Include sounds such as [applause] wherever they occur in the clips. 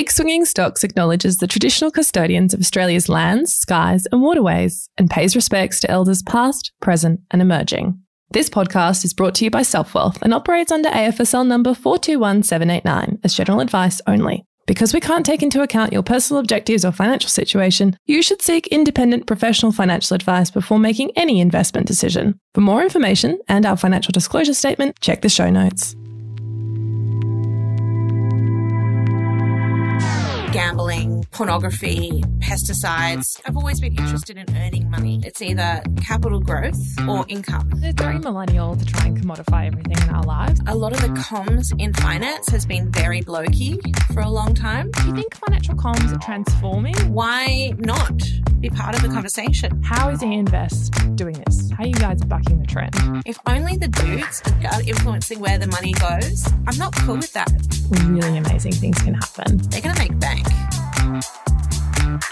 Big Swinging Stocks acknowledges the traditional custodians of Australia's lands, skies, and waterways and pays respects to elders past, present, and emerging. This podcast is brought to you by Selfwealth and operates under AFSL number 421789 as general advice only. Because we can't take into account your personal objectives or financial situation, you should seek independent professional financial advice before making any investment decision. For more information and our financial disclosure statement, check the show notes. Gambling, pornography, pesticides. I've always been interested in earning money. It's either capital growth or income. It's very millennial to try and commodify everything in our lives. A lot of the comms in finance has been very blokey for a long time. Do you think financial comms are transforming? Why not be part of the conversation? How is eInvest doing this? How are you guys bucking the trend? If only the dudes are influencing where the money goes, I'm not cool with that. Really amazing things can happen. They're going to make bank.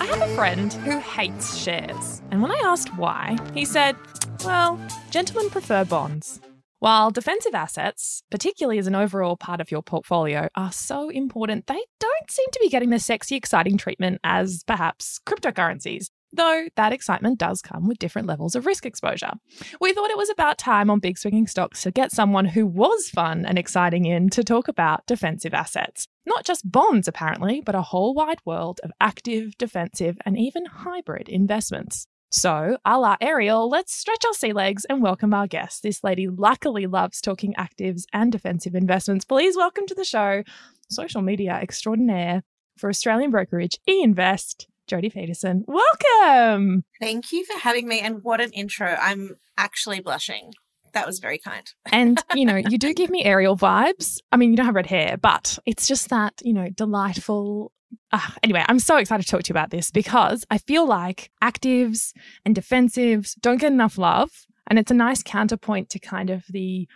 I have a friend who hates shares, and when I asked why, he said, Well, gentlemen prefer bonds. While defensive assets, particularly as an overall part of your portfolio, are so important, they don't seem to be getting the sexy, exciting treatment as perhaps cryptocurrencies though that excitement does come with different levels of risk exposure. We thought it was about time on Big Swinging Stocks to get someone who was fun and exciting in to talk about defensive assets. Not just bonds, apparently, but a whole wide world of active, defensive, and even hybrid investments. So, a la Ariel, let's stretch our sea legs and welcome our guest. This lady luckily loves talking actives and defensive investments. Please welcome to the show, social media extraordinaire for Australian brokerage eInvest, Jodi Pettersen. Welcome. Thank you for having me. And what an intro. I'm actually blushing. That was very kind. [laughs] and, you know, you do give me Ariel vibes. I mean, you don't have red hair, but it's just that, you know, delightful. Uh, anyway, I'm so excited to talk to you about this because I feel like actives and defensives don't get enough love. And it's a nice counterpoint to kind of the,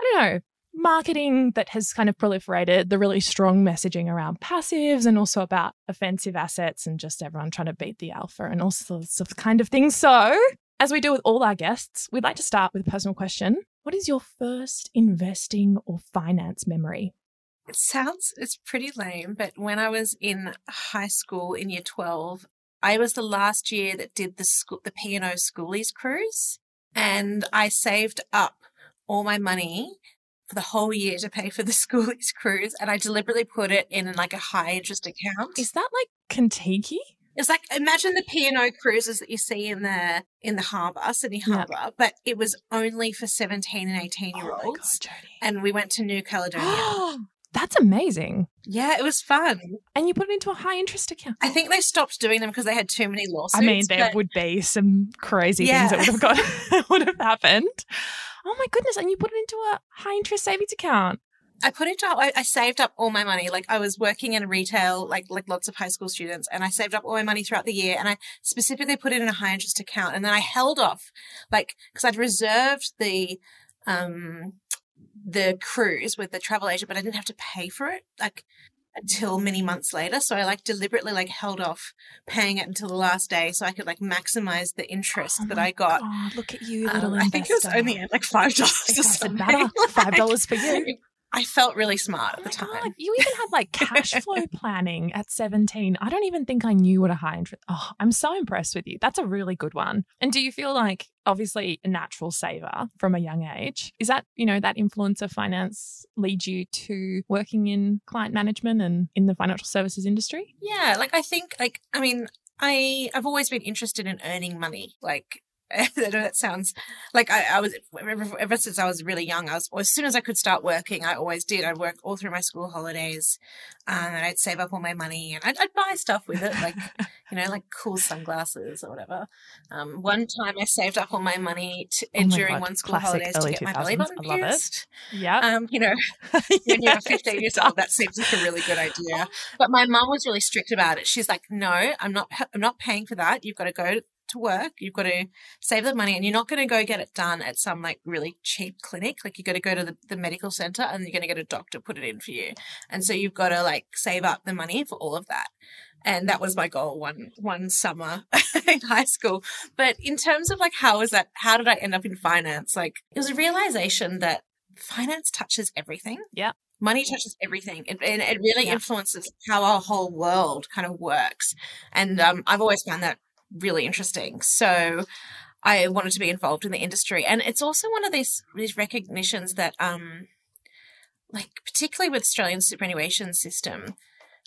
I don't know, marketing that has kind of proliferated, the really strong messaging around passives and also about offensive assets and just everyone trying to beat the alpha and all sorts of kind of things. So, as we do with all our guests, we'd like to start with a personal question. What is your first investing or finance memory? It sounds it's pretty lame, but when I was in high school in year 12, I was the last year that did the school the P&O schoolies cruise and I saved up all my money for the whole year to pay for the [laughs] schoolies cruise, and I deliberately put it in like a high interest account. Is that like Contiki? It's like imagine the P&O cruises that you see in the in the harbour, Sydney Harbour, yep. but it was only for seventeen and eighteen year oh olds. Oh and we went to New Caledonia. [gasps] That's amazing. Yeah, it was fun. And you put it into a high interest account. I think they stopped doing them because they had too many lawsuits. I mean, there but... would be some crazy yeah. things that would have got [laughs] would have happened. Oh my goodness. And you put it into a high interest savings account. I put it up, I, I, saved up all my money. Like I was working in retail, like, like lots of high school students, and I saved up all my money throughout the year and I specifically put it in a high interest account. And then I held off, like, cause I'd reserved the, um, the cruise with the travel agent, but I didn't have to pay for it. Like until many months later. So I like deliberately like held off paying it until the last day so I could like maximize the interest oh that I got. God, look at you, little um, I think it was only like five dollars. [laughs] Five dollars for you. I felt really smart at oh the time. God, you even had like cash [laughs] flow planning at 17. I don't even think I knew what a high interest. Oh, I'm so impressed with you. That's a really good one. And do you feel like obviously a natural saver from a young age? Is that, you know, that influence of finance lead you to working in client management and in the financial services industry? Yeah, like I think like I mean, I I've always been interested in earning money. Like [laughs] I know that sounds like I, I was ever, ever, since I was really young. I was as soon as I could start working, I always did. I'd work all through my school holidays, um, and I'd save up all my money and I'd, I'd buy stuff with it, like [laughs] you know, like cool sunglasses or whatever. Um, one time I saved up all my money to, oh my during God. one school holidays to get my belly button I pierced. Yeah, um, you know, [laughs] when you're 15 years old, that seems like a really good idea. But my mum was really strict about it. She's like, "No, I'm not. I'm not paying for that. You've got to go to work. You've got to save the money and you're not going to go get it done at some like really cheap clinic. Like you've got to go to the, the medical center and you're going to get a doctor put it in for you. And so you've got to like save up the money for all of that. And that was my goal one, one summer [laughs] in high school. But in terms of like, how was that? How did I end up in finance? Like it was a realization that finance touches everything. Yeah. Money touches everything, and, and it really Yeah. influences how our whole world kind of works. And um, I've always found that really interesting. So I wanted to be involved in the industry, and it's also one of these these recognitions that, um, like particularly with Australian superannuation system,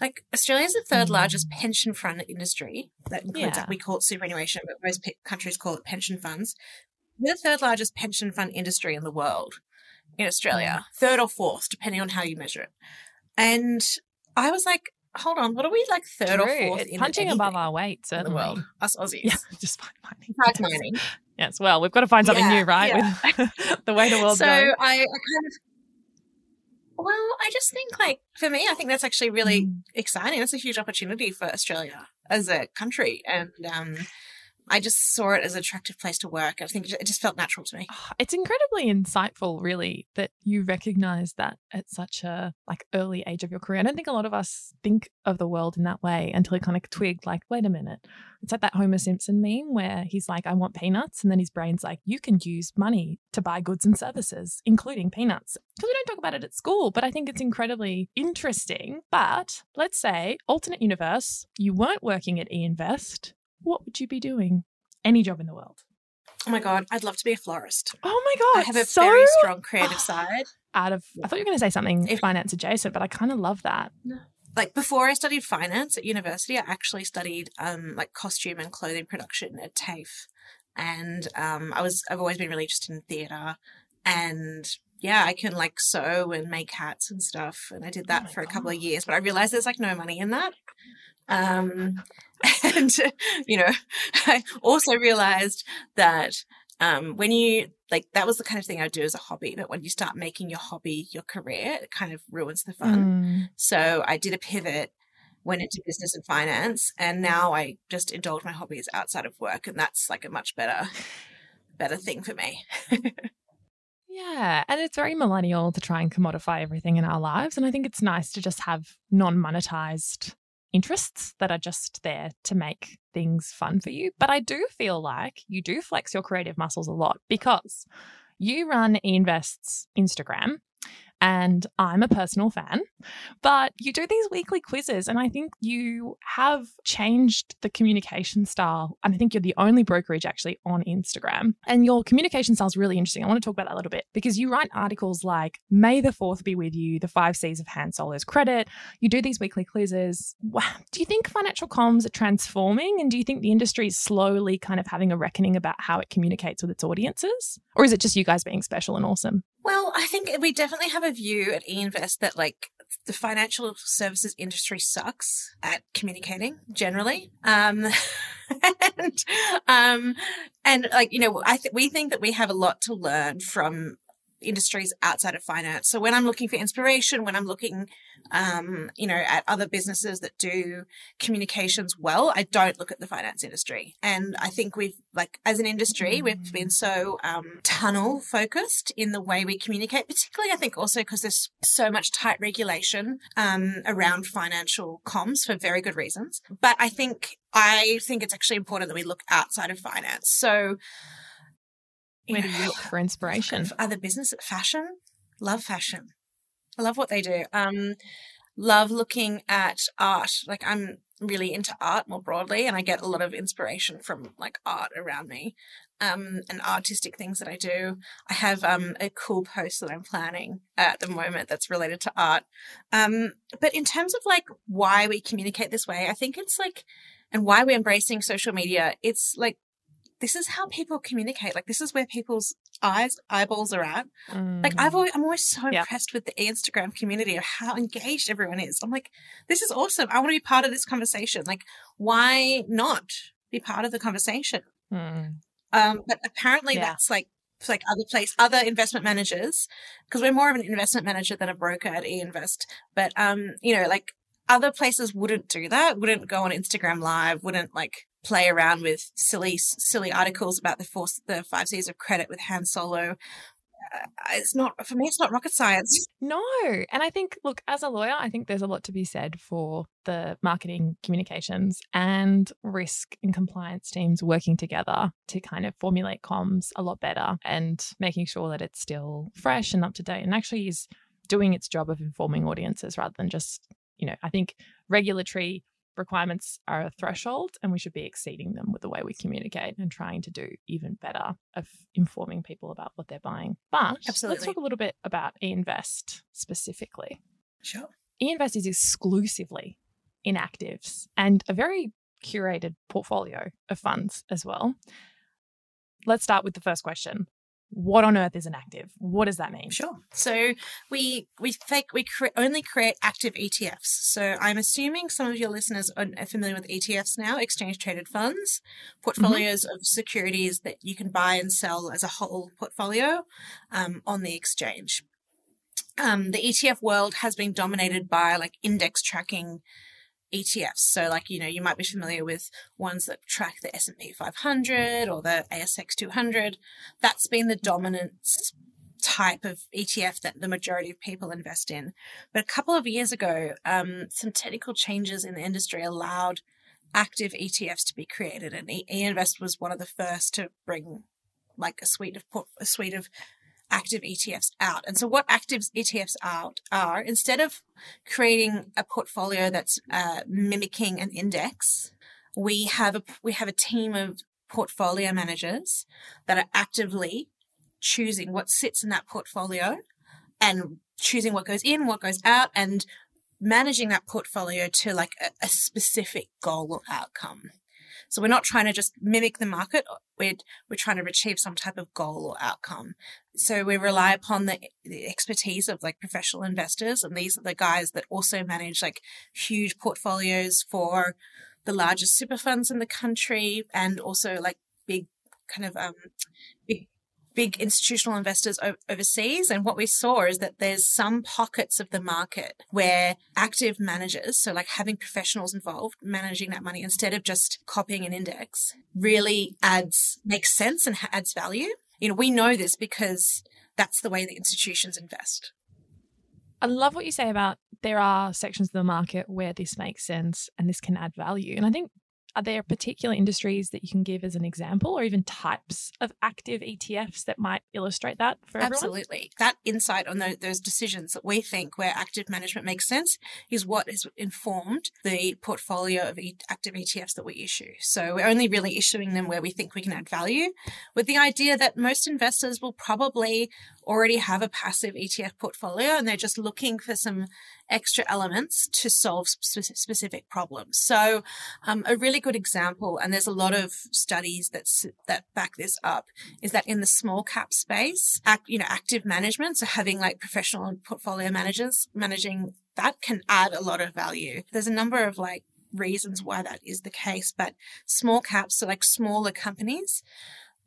like Australia's the third largest pension fund industry. That includes, Yeah. like we call it superannuation, but most pe- countries call it pension funds. We're the third largest pension fund industry in the world in Australia, third or fourth, depending on how you measure it. And I was like, hold on, what are we like third or fourth It's in punching above our weight, in the world? Us Aussies. Yeah, [laughs] just mining. Besides mining. Yes, well, we've got to find something Yeah, new, right? With [laughs] the way the world's so going. I, I kind of, well, I just think like for me, I think that's actually really Mm. exciting. That's a huge opportunity for Australia as a country, and um, I just saw it as an attractive place to work. I think it just felt natural to me. Ah, it's incredibly insightful, really, that you recognize that at such a like early age of your career. I don't think a lot of us think of the world in that way until it kind of twigged, like, wait a minute. It's like that Homer Simpson meme where he's like, I want peanuts. And then his brain's like, you can use money to buy goods and services, including peanuts. Because we don't talk about it at school, but I think it's incredibly interesting. But let's say, alternate universe, you weren't working at eInvest. What would you be doing? Any job in the world. Oh my god, I'd love to be a florist. Oh my God. I have a so very strong creative [sighs] side. out of I thought you were going to say something If- finance adjacent, but I kind of love that. Like before I studied finance at university, I actually studied um, like costume and clothing production at TAFE, and um, I was I've always been really interested in theatre, and yeah, I can like sew and make hats and stuff, and I did that Oh for a couple of years. But I realized there's like no money in that. Um, [laughs] and you know, [laughs] I also realized that um, when you like that was the kind of thing I would do as a hobby, but when you start making your hobby your career, it kind of ruins the fun. Mm. So I did a pivot, went into business and finance, and now I just indulge my hobbies outside of work, and that's like a much better, better thing for me. [laughs] Yeah, and it's very millennial to try and commodify everything in our lives, and I think it's nice to just have non-monetized interests that are just there to make things fun for you. But I do feel like you do flex your creative muscles a lot because you run eInvest's Instagram and I'm a personal fan. But you do these weekly quizzes, and I think you have changed the communication style. And I think you're the only brokerage actually on Instagram. And your communication style is really interesting. I want to talk about that a little bit because you write articles like May the 4th be with you, the five C's of Han Solo's credit. You do these weekly quizzes. Do you think financial comms are transforming? And do you think the industry is slowly kind of having a reckoning about how it communicates with its audiences? Or is it just you guys being special and awesome? Well, I think we definitely have a view at eInvest that like the financial services industry sucks at communicating generally. Um, [laughs] and, um, and like, you know, I th- we think that we have a lot to learn from industries outside of finance. So when I'm looking for inspiration, when I'm looking, um, you know, at other businesses that do communications well, I don't look at the finance industry. And I think we've like, as an industry, we've been so, um, tunnel focused in the way we communicate, particularly I think also because there's so much tight regulation, um, around financial comms for very good reasons. But I think, I think it's actually important that we look outside of finance. So, you Where do you look for inspiration? for other business fashion. Love fashion. I love what they do. Um love looking at art. Like i'm really into art more broadly and i get a lot of inspiration from like art around me. Um and artistic things that i do. I have um a cool post that i'm planning at the moment that's related to art. Um but in terms of like why we communicate this way i think it's like and why we're embracing social media it's like this is how people communicate like this is where people's eyes eyeballs are at like Mm. I've always, I'm always so impressed with the Instagram community of how engaged everyone is. I'm like, this is awesome. I want to be part of this conversation. Like, why not be part of the conversation? Mm. Um, but apparently Yeah. that's like like other place, other investment managers, because we're more of an investment manager than a broker at eInvest. But um, you know, like other places wouldn't do that. Wouldn't go on Instagram Live. Wouldn't like play around with silly silly articles about the four, the five C's of credit with Han Solo. uh, it's not for me. It's not rocket science. No, and I think, look, as a lawyer, I think there's a lot to be said for the marketing, communications, and risk and compliance teams working together to kind of formulate comms a lot better and making sure that it's still fresh and up to date, and actually is doing its job of informing audiences rather than just, you know, I think regulatory requirements are a threshold and we should be exceeding them with the way we communicate and trying to do even better of informing people about what they're buying. But Absolutely. let's talk a little bit about eInvest specifically. Sure. eInvest is exclusively in actives and a very curated portfolio of funds as well. Let's start with the first question what on earth is an active? What does that mean? Sure. So we we fake, we cre- only create active ETFs. So I'm assuming some of your listeners are familiar with ETFs now, exchange traded funds, portfolios mm-hmm. of securities that you can buy and sell as a whole portfolio um, on the exchange. Um, the ETF world has been dominated by like index tracking ETFs. So like, you know, you might be familiar with ones that track the S&P 500 or the ASX 200. That's been the dominant type of ETF that the majority of people invest in. But a couple of years ago, um, some technical changes in the industry allowed active ETFs to be created, and eInvest was one of the first to bring like a suite of a suite of active ETFs out. And so what active ETFs out are instead of creating a portfolio that's uh, mimicking an index, we have a we have a team of portfolio managers that are actively choosing what sits in that portfolio and choosing what goes in, what goes out, and managing that portfolio to like a, a specific goal or outcome. So we're not trying to just mimic the market. We're, we're trying to achieve some type of goal or outcome. So we rely upon the, the expertise of like professional investors. And these are the guys that also manage like huge portfolios for the largest super funds in the country and also like big kind of um, big institutional investors overseas. And what we saw is that there's some pockets of the market where active managers, so like having professionals involved managing that money instead of just copying an index, really adds, makes sense and adds value. You know, we know this because that's the way the institutions invest. I love what you say about there are sections of the market where this makes sense and this can add value. And I think are there particular industries that you can give as an example or even types of active ETFs that might illustrate that for everyone? Absolutely. That insight on those, those decisions that we think where active management makes sense is what has informed the portfolio of active ETFs that we issue. So we're only really issuing them where we think we can add value with the idea that most investors will probably already have a passive ETF portfolio and they're just looking for some extra elements to solve sp- specific problems. So, um, a really good example, and there's a lot of studies that that back this up, is that in the small cap space, act, you know, active management, so having like professional portfolio managers managing that can add a lot of value. There's a number of like reasons why that is the case, but small caps, so like smaller companies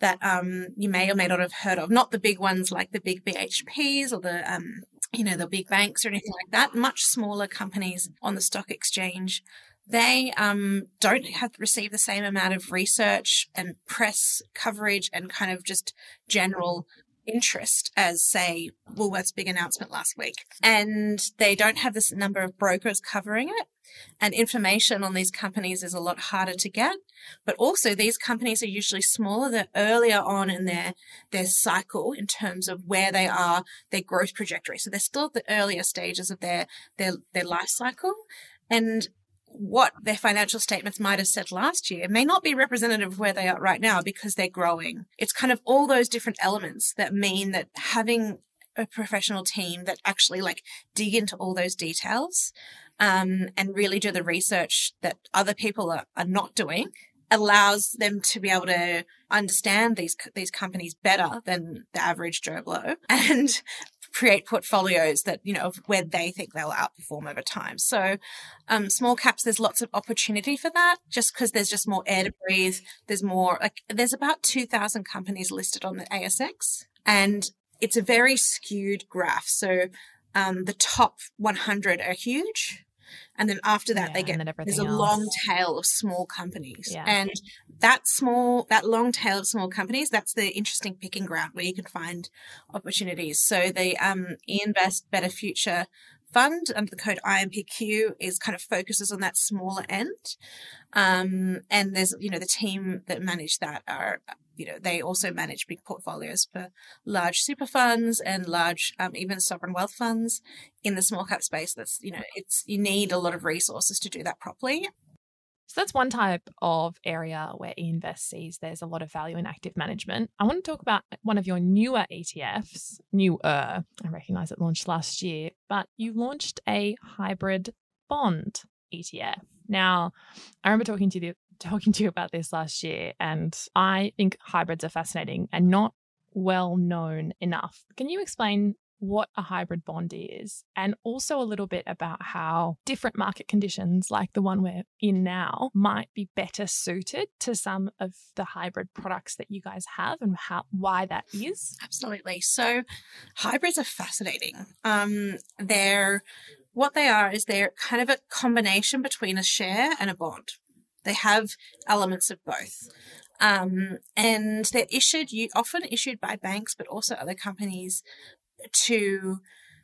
that um, you may or may not have heard of. Not the big ones like the big BHPs or the um, you know the big banks or anything like that. Much smaller companies on the stock exchange. They um, don't have receive the same amount of research and press coverage and kind of just general interest as, say, Woolworth's big announcement last week. And they don't have this number of brokers covering it. And information on these companies is a lot harder to get. But also these companies are usually smaller. They're earlier on in their, their cycle in terms of where they are, their growth trajectory. So they're still at the earlier stages of their, their, their life cycle. And what their financial statements might have said last year may not be representative of where they are right now because they're growing. It's kind of all those different elements that mean that having a professional team that actually like dig into all those details um, and really do the research that other people are, are not doing allows them to be able to understand these these companies better than the average Joe Blow [laughs] and create portfolios that, you know, where they think they'll outperform over time. So, um, small caps, there's lots of opportunity for that just because there's just more air to breathe. There's more, like, there's about 2,000 companies listed on the ASX and it's a very skewed graph. So, um, the top 100 are huge And then after that, Yeah, they get there's a everything long tail of small companies. Yeah. And that small, that long tail of small companies, that's the interesting picking ground where you can find opportunities. So the um, eInvest Better Future fund under the code IMPQ is kind of focuses on that smaller end. Um, and there's, you know, the team that manage that are, you know, they also manage big portfolios for large super funds and large, um, even sovereign wealth funds in the small cap space. That's, you know, it's, you need a lot of resources to do that properly. So that's one type of area where eInvest sees there's a lot of value in active management. I want to talk about one of your newer ETFs, newer. I recognize it launched last year, but you launched a hybrid bond ETF. Now, I remember talking to you talking to you about this last year, and I think hybrids are fascinating and not well known enough. Can you explain what a hybrid bond is and also a little bit about how different market conditions like the one we're in now might be better suited to some of the hybrid products that you guys have and how why that is Absolutely. So hybrids are fascinating. Um, they're what they are is they're kind of a combination between a share and a bond. They have elements of both. Um, and they're issued, you often issued by banks, but also other companies to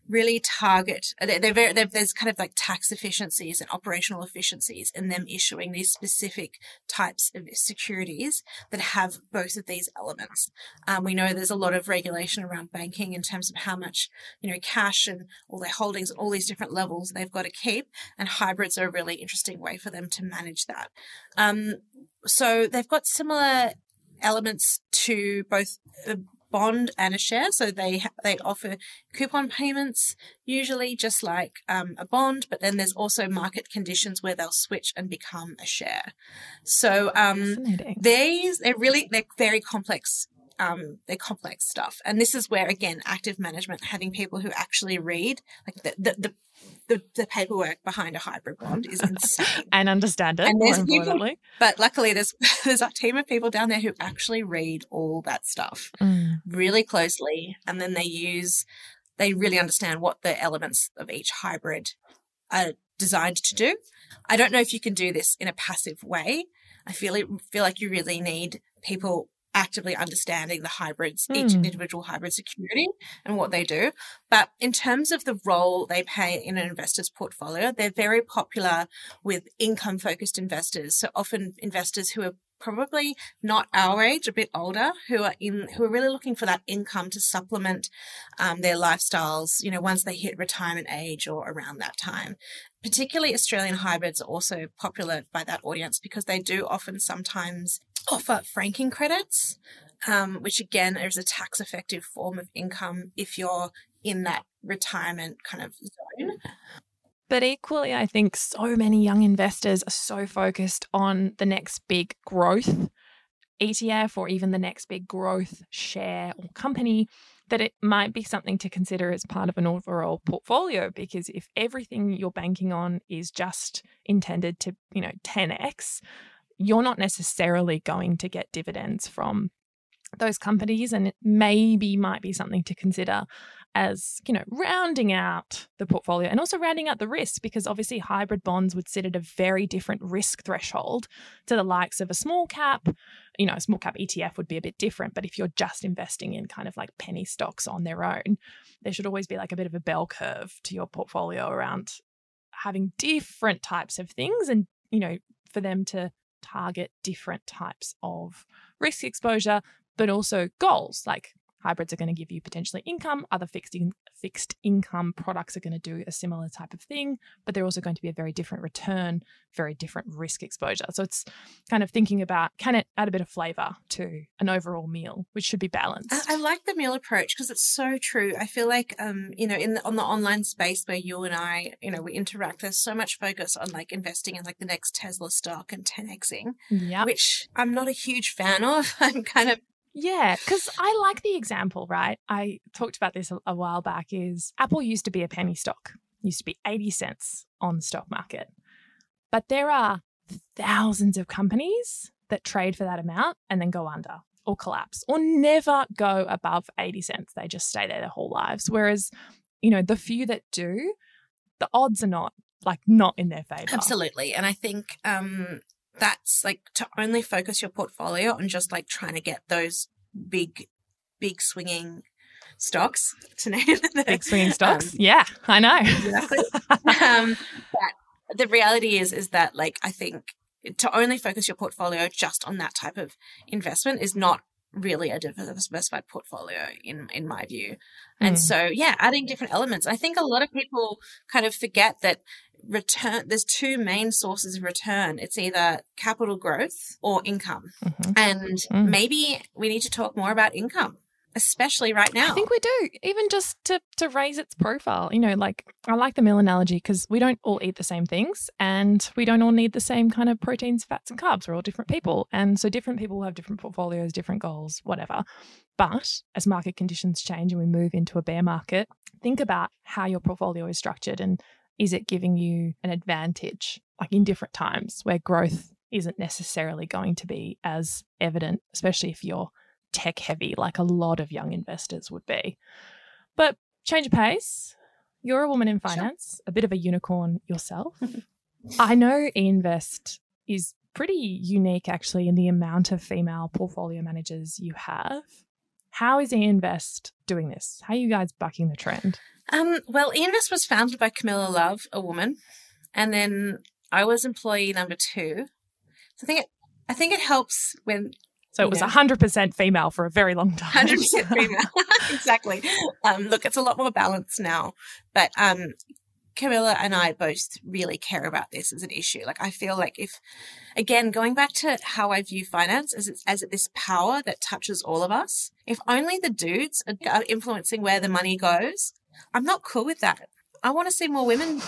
really target they're, they're very they're, there's kind of like tax efficiencies and operational efficiencies in them issuing these specific types of securities that have both of these elements. Um, we know there's a lot of regulation around banking in terms of how much you know cash and all their holdings at all these different levels they've got to keep and hybrids are a really interesting way for them to manage that. Um, so they've got similar elements to both a bond and a share. So they they offer coupon payments, usually just like um, a bond, but then there's also market conditions where they'll switch and become a share. So um, these they're really they're very complex um, they're complex stuff and this is where again active management having people who actually read like the the, the the, the paperwork behind a hybrid bond is insane. [laughs] and understand it And there's people- but luckily, there's [laughs] there's a team of people down there who actually read all that stuff Mm. really closely, and then they use they really understand what the elements of each hybrid are designed to do. I don't know if you can do this in a passive way. I feel it, feel like you really need people actively understanding the hybrids, each Hmm. individual hybrid security and what they do. But in terms of the role they play in an investor's portfolio, they're very popular with income focused investors. So often investors who are probably not our age, a bit older, who are in who are really looking for that income to supplement um, their lifestyles. You know, once they hit retirement age or around that time. Particularly Australian hybrids are also popular by that audience because they do often sometimes offer franking credits, um, which again is a tax effective form of income if you're in that retirement kind of zone. But equally, I think so many young investors are so focused on the next big growth ETF or even the next big growth share or company that it might be something to consider as part of an overall portfolio because if everything you're banking on is just intended to, you know, 10x, you're not necessarily going to get dividends from those companies and it maybe might be something to consider as you know rounding out the portfolio and also rounding out the risk because obviously hybrid bonds would sit at a very different risk threshold to the likes of a small cap. You know a small cap ETF would be a bit different but if you're just investing in kind of like penny stocks on their own there should always be like a bit of a bell curve to your portfolio around having different types of things and you know for them to target different types of risk exposure but also goals like hybrids are going to give you potentially income other fixed in, fixed income products are going to do a similar type of thing but they're also going to be a very different return very different risk exposure so it's kind of thinking about can it add a bit of flavor to an overall meal which should be balanced I, I like the meal approach because it's so true. I feel like, um, you know, in the, on the online space where you and I, you know, we interact, there's so much focus on like investing in like the next Tesla stock and 10xing, yeah which I'm not a huge fan of. [laughs] I'm kind of Yeah, because I like the example, right? I talked about this a, a while back. Is Apple used to be a penny stock, used to be 80 cents on the stock market. But there are thousands of companies that trade for that amount and then go under or collapse or never go above 80 cents. They just stay there their whole lives. Whereas, you know, the few that do, the odds are not like not in their favor. Absolutely. And I think um, that's like to only focus your portfolio on just like trying to get those big, big swinging stocks to name [laughs] the big swinging stocks. Um, yeah, I know. Exactly. [laughs] um, but the reality is, is that like I think to only focus your portfolio just on that type of investment is not really a diversified portfolio in in my view. And mm. so yeah, adding different elements. I think a lot of people kind of forget that return there's two main sources of return. It's either capital growth or income. Mm-hmm. And mm. maybe we need to talk more about income especially right now. I think we do, even just to to raise its profile. You know, like I like the meal analogy because we don't all eat the same things, and we don't all need the same kind of proteins, fats, and carbs. We're all different people, and so different people have different portfolios, different goals, whatever. But as market conditions change and we move into a bear market, think about how your portfolio is structured and is it giving you an advantage, like in different times where growth isn't necessarily going to be as evident, especially if you're tech heavy like a lot of young investors would be. But change of pace. You're a woman in finance, sure. a bit of a unicorn yourself. [laughs] I know eInvest is pretty unique actually in the amount of female portfolio managers you have. How is eInvest doing this? How are you guys bucking the trend? Um, well, eInvest was founded by Camilla Love, a woman, and then I was employee number two. So I think it, I think it helps when so it was hundred percent female for a very long time. Hundred percent female, [laughs] exactly. Um, look, it's a lot more balanced now, but um, Camilla and I both really care about this as an issue. Like, I feel like if, again, going back to how I view finance as it's, as this power that touches all of us, if only the dudes are influencing where the money goes, I'm not cool with that. I want to see more women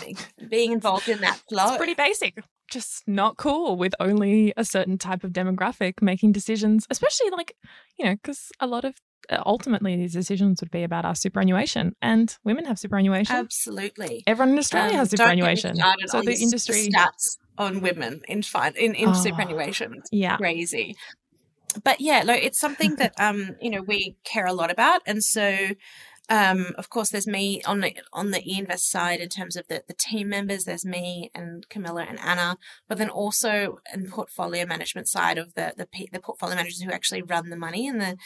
being involved in that flow. It's pretty basic just not cool with only a certain type of demographic making decisions, especially like, you know, because a lot of uh, ultimately these decisions would be about our superannuation and women have superannuation. Absolutely. Everyone in Australia um, has superannuation. So the industry stats on women in fine in, in oh, superannuation. It's yeah. crazy. But yeah, no, it's something that um, you know, we care a lot about. And so um, of course, there's me on the on the eInvest side in terms of the, the team members. There's me and Camilla and Anna, but then also in portfolio management side of the the, the portfolio managers who actually run the money and the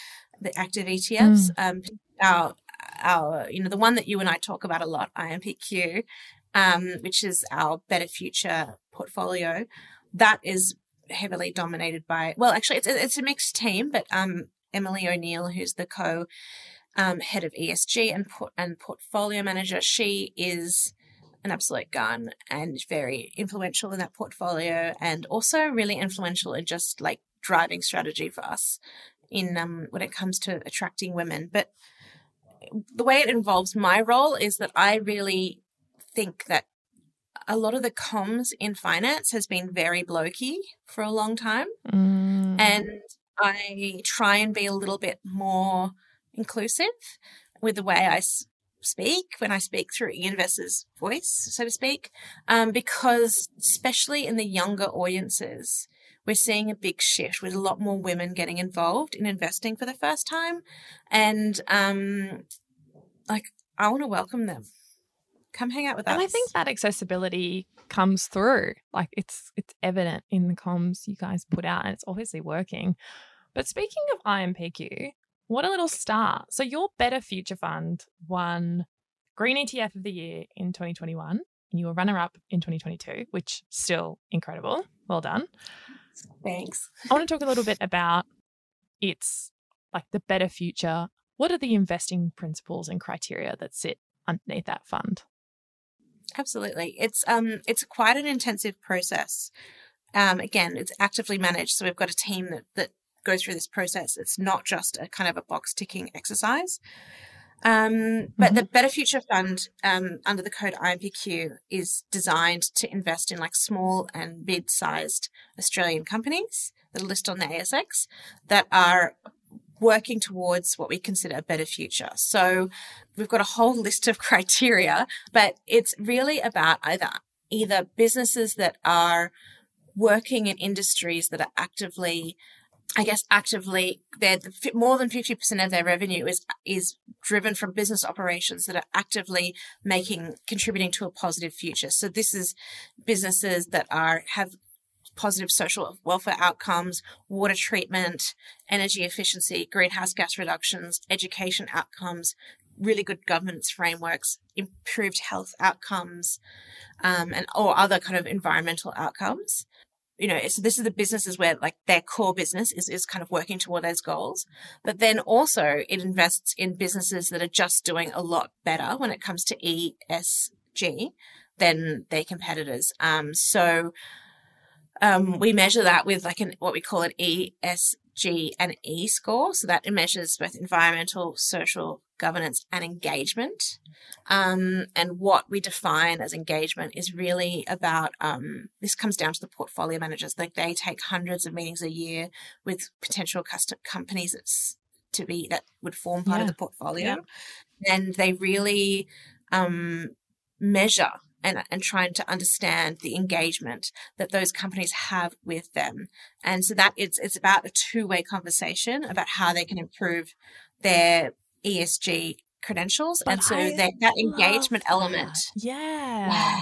the active ETFs. Mm. Um, our our you know the one that you and I talk about a lot, IMPQ, um, which is our Better Future portfolio. That is heavily dominated by well, actually, it's it's a mixed team, but um, Emily O'Neill, who's the co um, head of ESG and port- and portfolio manager. She is an absolute gun and very influential in that portfolio, and also really influential in just like driving strategy for us in um, when it comes to attracting women. But the way it involves my role is that I really think that a lot of the comms in finance has been very blokey for a long time. Mm. And I try and be a little bit more inclusive with the way I speak when I speak through eInvestor's voice, so to speak, um, because especially in the younger audiences, we're seeing a big shift with a lot more women getting involved in investing for the first time. And um, like, I want to welcome them. Come hang out with us. And I think that accessibility comes through. Like it's it's evident in the comms you guys put out and it's obviously working. But speaking of IMPQ, what a little start. So your Better Future Fund won Green ETF of the Year in 2021 and you were runner up in 2022, which still incredible. Well done. Thanks. I want to talk a little bit about its like the better future. What are the investing principles and criteria that sit underneath that fund? Absolutely. It's um it's quite an intensive process. Um again, it's actively managed. So we've got a team that that go through this process. It's not just a kind of a box ticking exercise. Um, but mm-hmm. the Better Future Fund, um, under the code IMPQ, is designed to invest in like small and mid sized Australian companies that are listed on the ASX that are working towards what we consider a better future. So we've got a whole [laughs] list of criteria, but it's really about either either businesses that are working in industries that are actively I guess actively, they're more than 50% of their revenue is, is driven from business operations that are actively making, contributing to a positive future. So this is businesses that are, have positive social welfare outcomes, water treatment, energy efficiency, greenhouse gas reductions, education outcomes, really good governance frameworks, improved health outcomes, um, and or other kind of environmental outcomes. You know, so this is the businesses where like their core business is, is kind of working toward those goals. But then also it invests in businesses that are just doing a lot better when it comes to ESG than their competitors. Um, so um, we measure that with like an what we call an ESG and E score. So that measures both environmental, social, governance, and engagement. Um, and what we define as engagement is really about um, this comes down to the portfolio managers. Like they take hundreds of meetings a year with potential custom companies to be that would form part yeah. of the portfolio, yeah. and they really um, measure and, and trying to understand the engagement that those companies have with them. And so that it's, it's about a two way conversation about how they can improve their ESG credentials. But and so that, that engagement that. element. Yeah. yeah.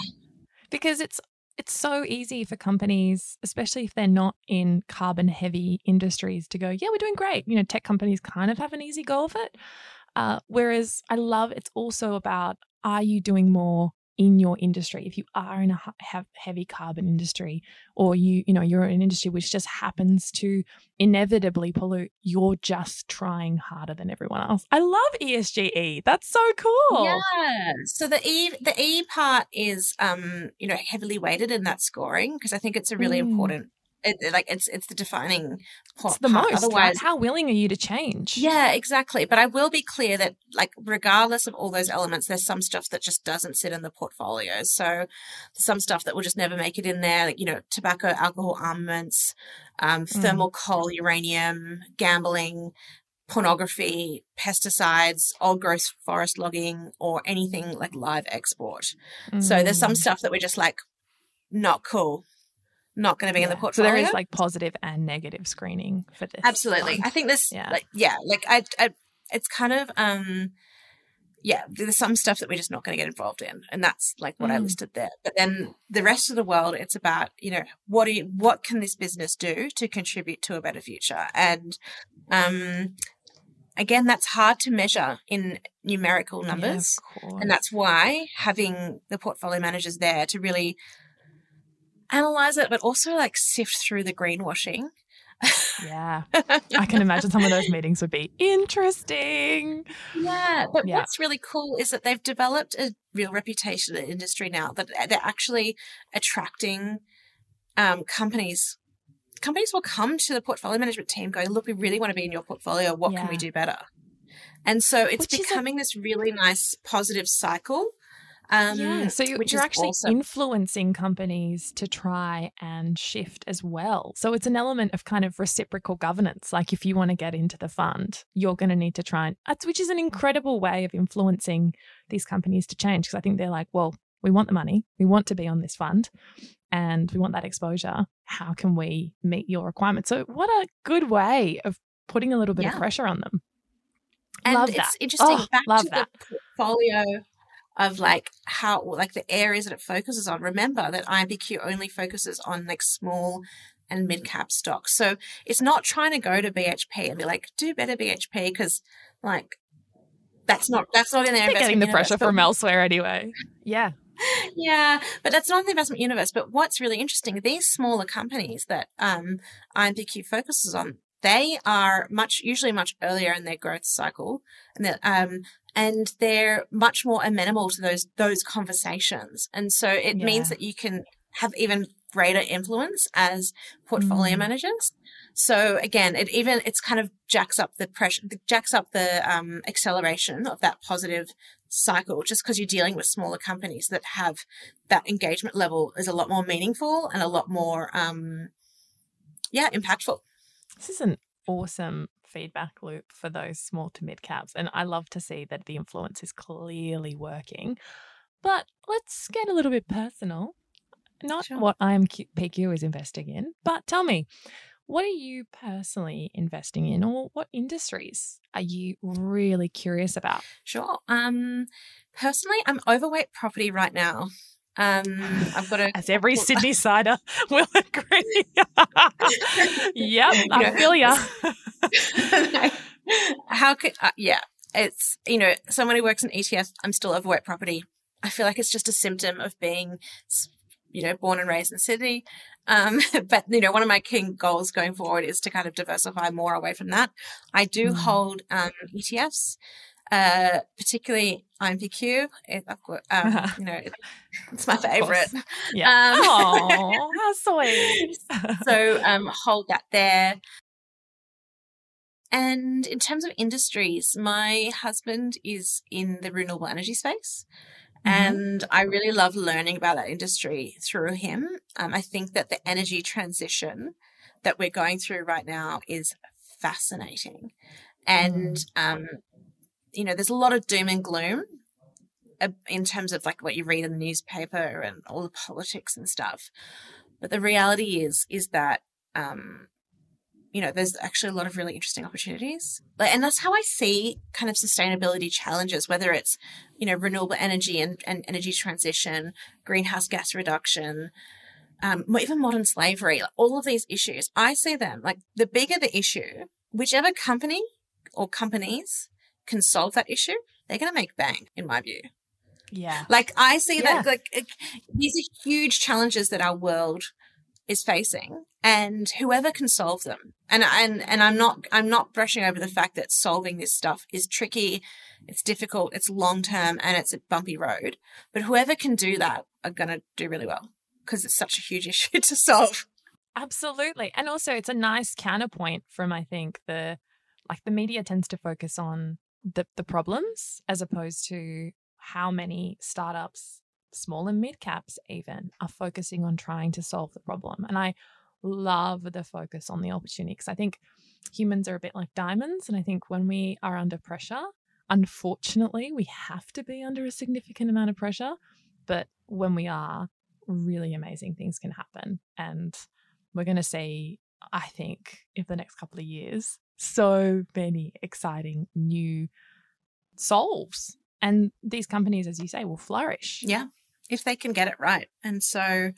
Because it's, it's so easy for companies, especially if they're not in carbon heavy industries, to go, yeah, we're doing great. You know, tech companies kind of have an easy go of it. Uh, whereas I love it's also about are you doing more in your industry if you are in a heavy carbon industry or you you know you're in an industry which just happens to inevitably pollute you're just trying harder than everyone else. I love esge that's so cool. Yeah. So the e the e part is um you know heavily weighted in that scoring because i think it's a really mm. important it, like it's it's the defining part. It's the most. Otherwise, right? how willing are you to change? Yeah, exactly. But I will be clear that, like, regardless of all those elements, there's some stuff that just doesn't sit in the portfolio. So, some stuff that will just never make it in there. Like, you know, tobacco, alcohol, armaments, um, mm. thermal mm. coal, uranium, gambling, pornography, pesticides, old growth forest logging, or anything like live export. Mm. So there's some mm. stuff that we're just like, not cool not going to be yeah. in the portfolio. So there is like positive and negative screening for this. Absolutely. I think this, yeah, like, yeah, like I, I, it's kind of, um, yeah, there's some stuff that we're just not going to get involved in, and that's like what mm. I listed there. But then the rest of the world, it's about you know what do you, what can this business do to contribute to a better future, and um, again, that's hard to measure in numerical numbers, yeah, and that's why having the portfolio managers there to really analyze it, but also like sift through the greenwashing. yeah. [laughs] I can imagine some of those meetings would be interesting. Yeah. But yeah. what's really cool is that they've developed a real reputation in the industry now that they're actually attracting um, companies. Companies will come to the portfolio management team going, look, we really want to be in your portfolio. What yeah. can we do better? And so it's Which becoming a- this really nice positive cycle um, yeah, so you're, you're actually awesome. influencing companies to try and shift as well. So it's an element of kind of reciprocal governance. Like if you want to get into the fund, you're going to need to try and, which is an incredible way of influencing these companies to change. Because I think they're like, well, we want the money, we want to be on this fund, and we want that exposure. How can we meet your requirements? So what a good way of putting a little bit yeah. of pressure on them. And love it's that. interesting. Oh, back to that. the portfolio of like how like the areas that it focuses on. Remember that IMPQ only focuses on like small and mid cap stocks. So it's not trying to go to BHP and be like, do better BHP because like that's not that's not in their They're getting the universe, pressure from elsewhere anyway. Yeah. [laughs] Yeah, but that's not the investment universe. But what's really interesting, these smaller companies that um, IMPQ focuses on, they are much usually much earlier in their growth cycle, and um, and they're much more amenable to those those conversations. And so it yeah. means that you can have even greater influence as portfolio mm. managers. So again, it even it's kind of jacks up the pressure, jacks up the um, acceleration of that positive cycle. Just because you're dealing with smaller companies that have that engagement level is a lot more meaningful and a lot more, um, yeah, impactful. This is an awesome feedback loop for those small to mid caps. And I love to see that the influence is clearly working. But let's get a little bit personal. Not sure. what IMPQ is investing in, but tell me, What are you personally investing in, or what industries are you really curious about? Sure. Um, personally, I'm overweight property right now. Um, I've got a as every Sydney sider [laughs] will agree. [laughs] yep, I feel ya. [laughs] How could uh, yeah? It's you know someone who works in ETF. I'm still overweight property. I feel like it's just a symptom of being, you know, born and raised in Sydney. Um, but you know, one of my key goals going forward is to kind of diversify more away from that. I do mm. hold um, ETFs uh, particularly IMPQ. It, I've got, um, [laughs] you know, it, it's my favorite. Yeah. Um, oh, how sweet. [laughs] so um, hold that there. And in terms of industries, my husband is in the renewable energy space. Mm-hmm. And I really love learning about that industry through him. Um, I think that the energy transition that we're going through right now is fascinating. And mm. um, you know, there's a lot of doom and gloom uh, in terms of like what you read in the newspaper and all the politics and stuff. But the reality is, is that, um, you know, there's actually a lot of really interesting opportunities. And that's how I see kind of sustainability challenges, whether it's, you know, renewable energy and, and energy transition, greenhouse gas reduction, um, even modern slavery, all of these issues. I see them like the bigger the issue, whichever company or companies can solve that issue, they're going to make bang, in my view. Yeah. Like I see yeah. that, like, these are huge challenges that our world is facing and whoever can solve them and and and I'm not I'm not brushing over the fact that solving this stuff is tricky it's difficult it's long term and it's a bumpy road but whoever can do that are going to do really well because it's such a huge [laughs] issue to solve absolutely and also it's a nice counterpoint from I think the like the media tends to focus on the, the problems as opposed to how many startups, small and mid caps even, are focusing on trying to solve the problem. And I love the focus on the opportunity because I think humans are a bit like diamonds. And I think when we are under pressure, unfortunately, we have to be under a significant amount of pressure. But when we are, really amazing things can happen. And we're going to see, I think, in the next couple of years, so many exciting new solves. And these companies, as you say, will flourish. Yeah, if they can get it right. And so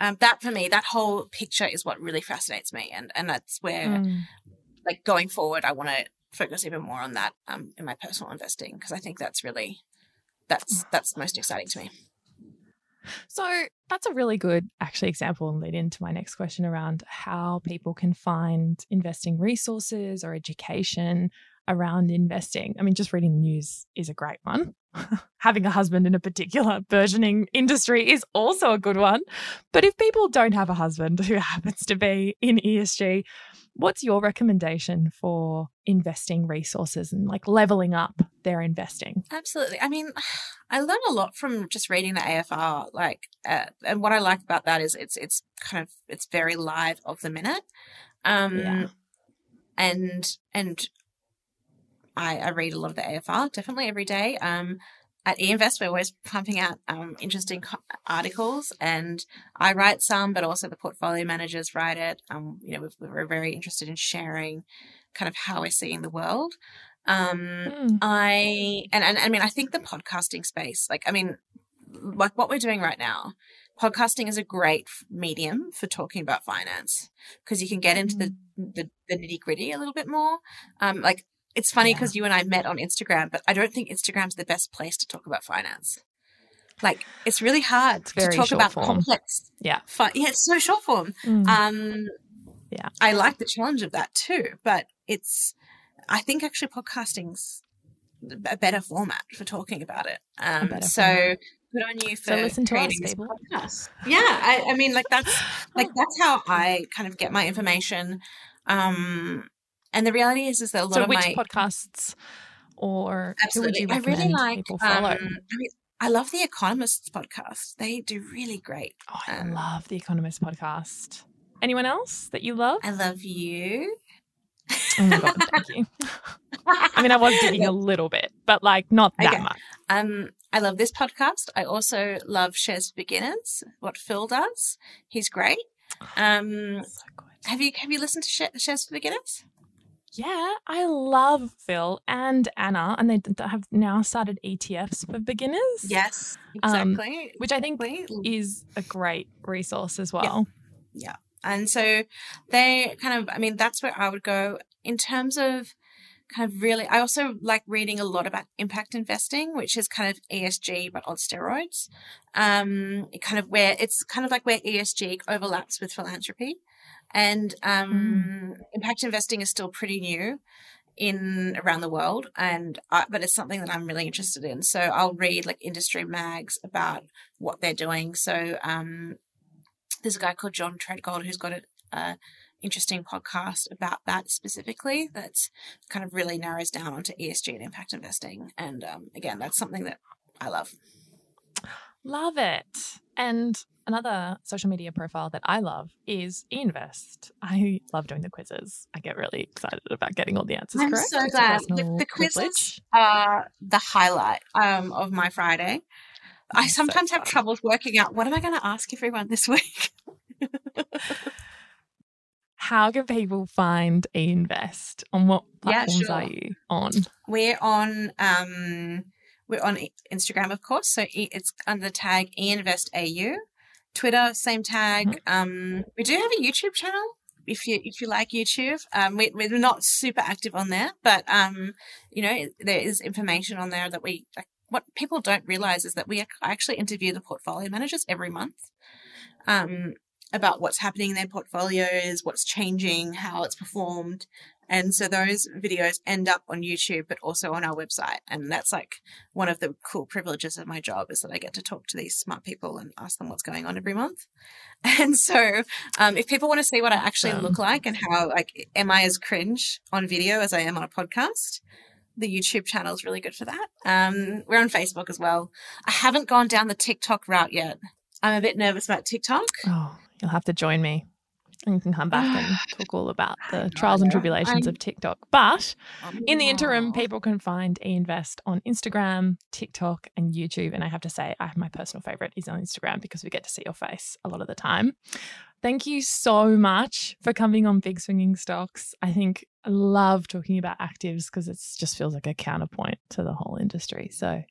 um, that for me, that whole picture is what really fascinates me. And, and that's where, mm. like, going forward, I want to focus even more on that um, in my personal investing because I think that's really that's that's most exciting to me. So that's a really good actually example and lead into my next question around how people can find investing resources or education around investing. I mean, just reading the news is a great one. [laughs] Having a husband in a particular burgeoning industry is also a good one. But if people don't have a husband who [laughs] happens to be in ESG, what's your recommendation for investing resources and like leveling up their investing? Absolutely. I mean, [sighs] I learn a lot from just reading the AFR. Like, uh, and what I like about that is it's it's kind of it's very live of the minute. Um, yeah. And and I, I read a lot of the AFR definitely every day. Um, at eInvest, we're always pumping out um, interesting co- articles, and I write some, but also the portfolio managers write it. Um, you know, we're very interested in sharing kind of how we're seeing the world. Um, mm. I and, and I mean, I think the podcasting space, like, I mean, like what we're doing right now, podcasting is a great medium for talking about finance because you can get into the mm. the, the nitty gritty a little bit more. Um, like it's funny because yeah. you and I met on Instagram, but I don't think Instagram's the best place to talk about finance. Like it's really hard it's to talk about form. complex. Yeah, fi- yeah, it's so short form. Mm. Um, yeah, I like the challenge of that too, but it's. I think actually podcasting's a better format for talking about it. Um, so format. good on you for so listen to creating us, this podcast. Yeah, I, I mean, like that's [gasps] like that's how I kind of get my information. Um, and the reality is, is that a lot so of which my podcasts or absolutely, I really like. Um, I, mean, I love the Economists podcast. They do really great. Oh, I um, love the Economist podcast. Anyone else that you love? I love you. Oh my god, thank you. I mean, I was digging a little bit, but like not that okay. much. Um, I love this podcast. I also love Shares for Beginners. What Phil does, he's great. Um, so have you have you listened to Shares for Beginners? Yeah, I love Phil and Anna, and they have now started ETFs for beginners. Yes, exactly. Um, which I think is a great resource as well. Yeah. yeah. And so they kind of, I mean, that's where I would go in terms of kind of really, I also like reading a lot about impact investing, which is kind of ESG, but on steroids. Um, kind of where it's kind of like where ESG overlaps with philanthropy. And um, mm. impact investing is still pretty new in around the world and I, but it's something that I'm really interested in so I'll read like industry mags about what they're doing so um there's a guy called John Treadgold who's got a interesting podcast about that specifically that's kind of really narrows down onto ESG and impact investing and um, again that's something that I love love it and another social media profile that I love is eInvest. I love doing the quizzes. I get really excited about getting all the answers I'm correct. so glad. The, the, quizzes are the highlight um, of my Friday. I sometimes so have troubles working out what am I going to ask everyone this week. [laughs] How can people find eInvest? On what platforms yeah, sure. are you on? We're on um, we're on Instagram, of course. So it's under the tag eInvestAU. Twitter, same tag. Mm-hmm. Um, we do have a YouTube channel if you if you like YouTube. Um, we, we're not super active on there, but um, you know there is information on there that we like. What people don't realize is that we actually interview the portfolio managers every month um, about what's happening in their portfolios, what's changing, how it's performed, and so those videos end up on YouTube, but also on our website. And that's like one of the cool privileges of my job is that I get to talk to these smart people and ask them what's going on every month. [laughs] And so, um, if people want to see what I actually look like and how, like, am I as cringe on video as I am on a podcast? The YouTube channel is really good for that. Um, we're on Facebook as well. I haven't gone down the TikTok route yet. I'm a bit nervous about TikTok. Oh, you'll have to join me and you can come back and [sighs] talk all about the trials and tribulations of TikTok. But in the interim, people can find eInvest on Instagram, TikTok, and YouTube. And I have to say, I, have my personal favorite is on Instagram because we get to see your face a lot of the time. Thank you so much for coming on Big Swinging Stocks. I think I love talking about actives because it just feels like a counterpoint to the whole industry. So,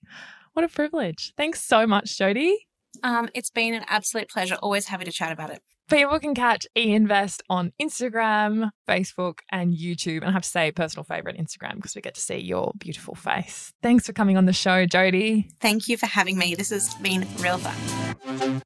what a privilege. Thanks so much, Jodi. Um, it's been an absolute pleasure. Always happy to chat about it. People can catch eInvest on Instagram, Facebook, and YouTube. And I have to say, personal favorite Instagram because we get to see your beautiful face. Thanks for coming on the show, Jodi. Thank you for having me. This has been real fun.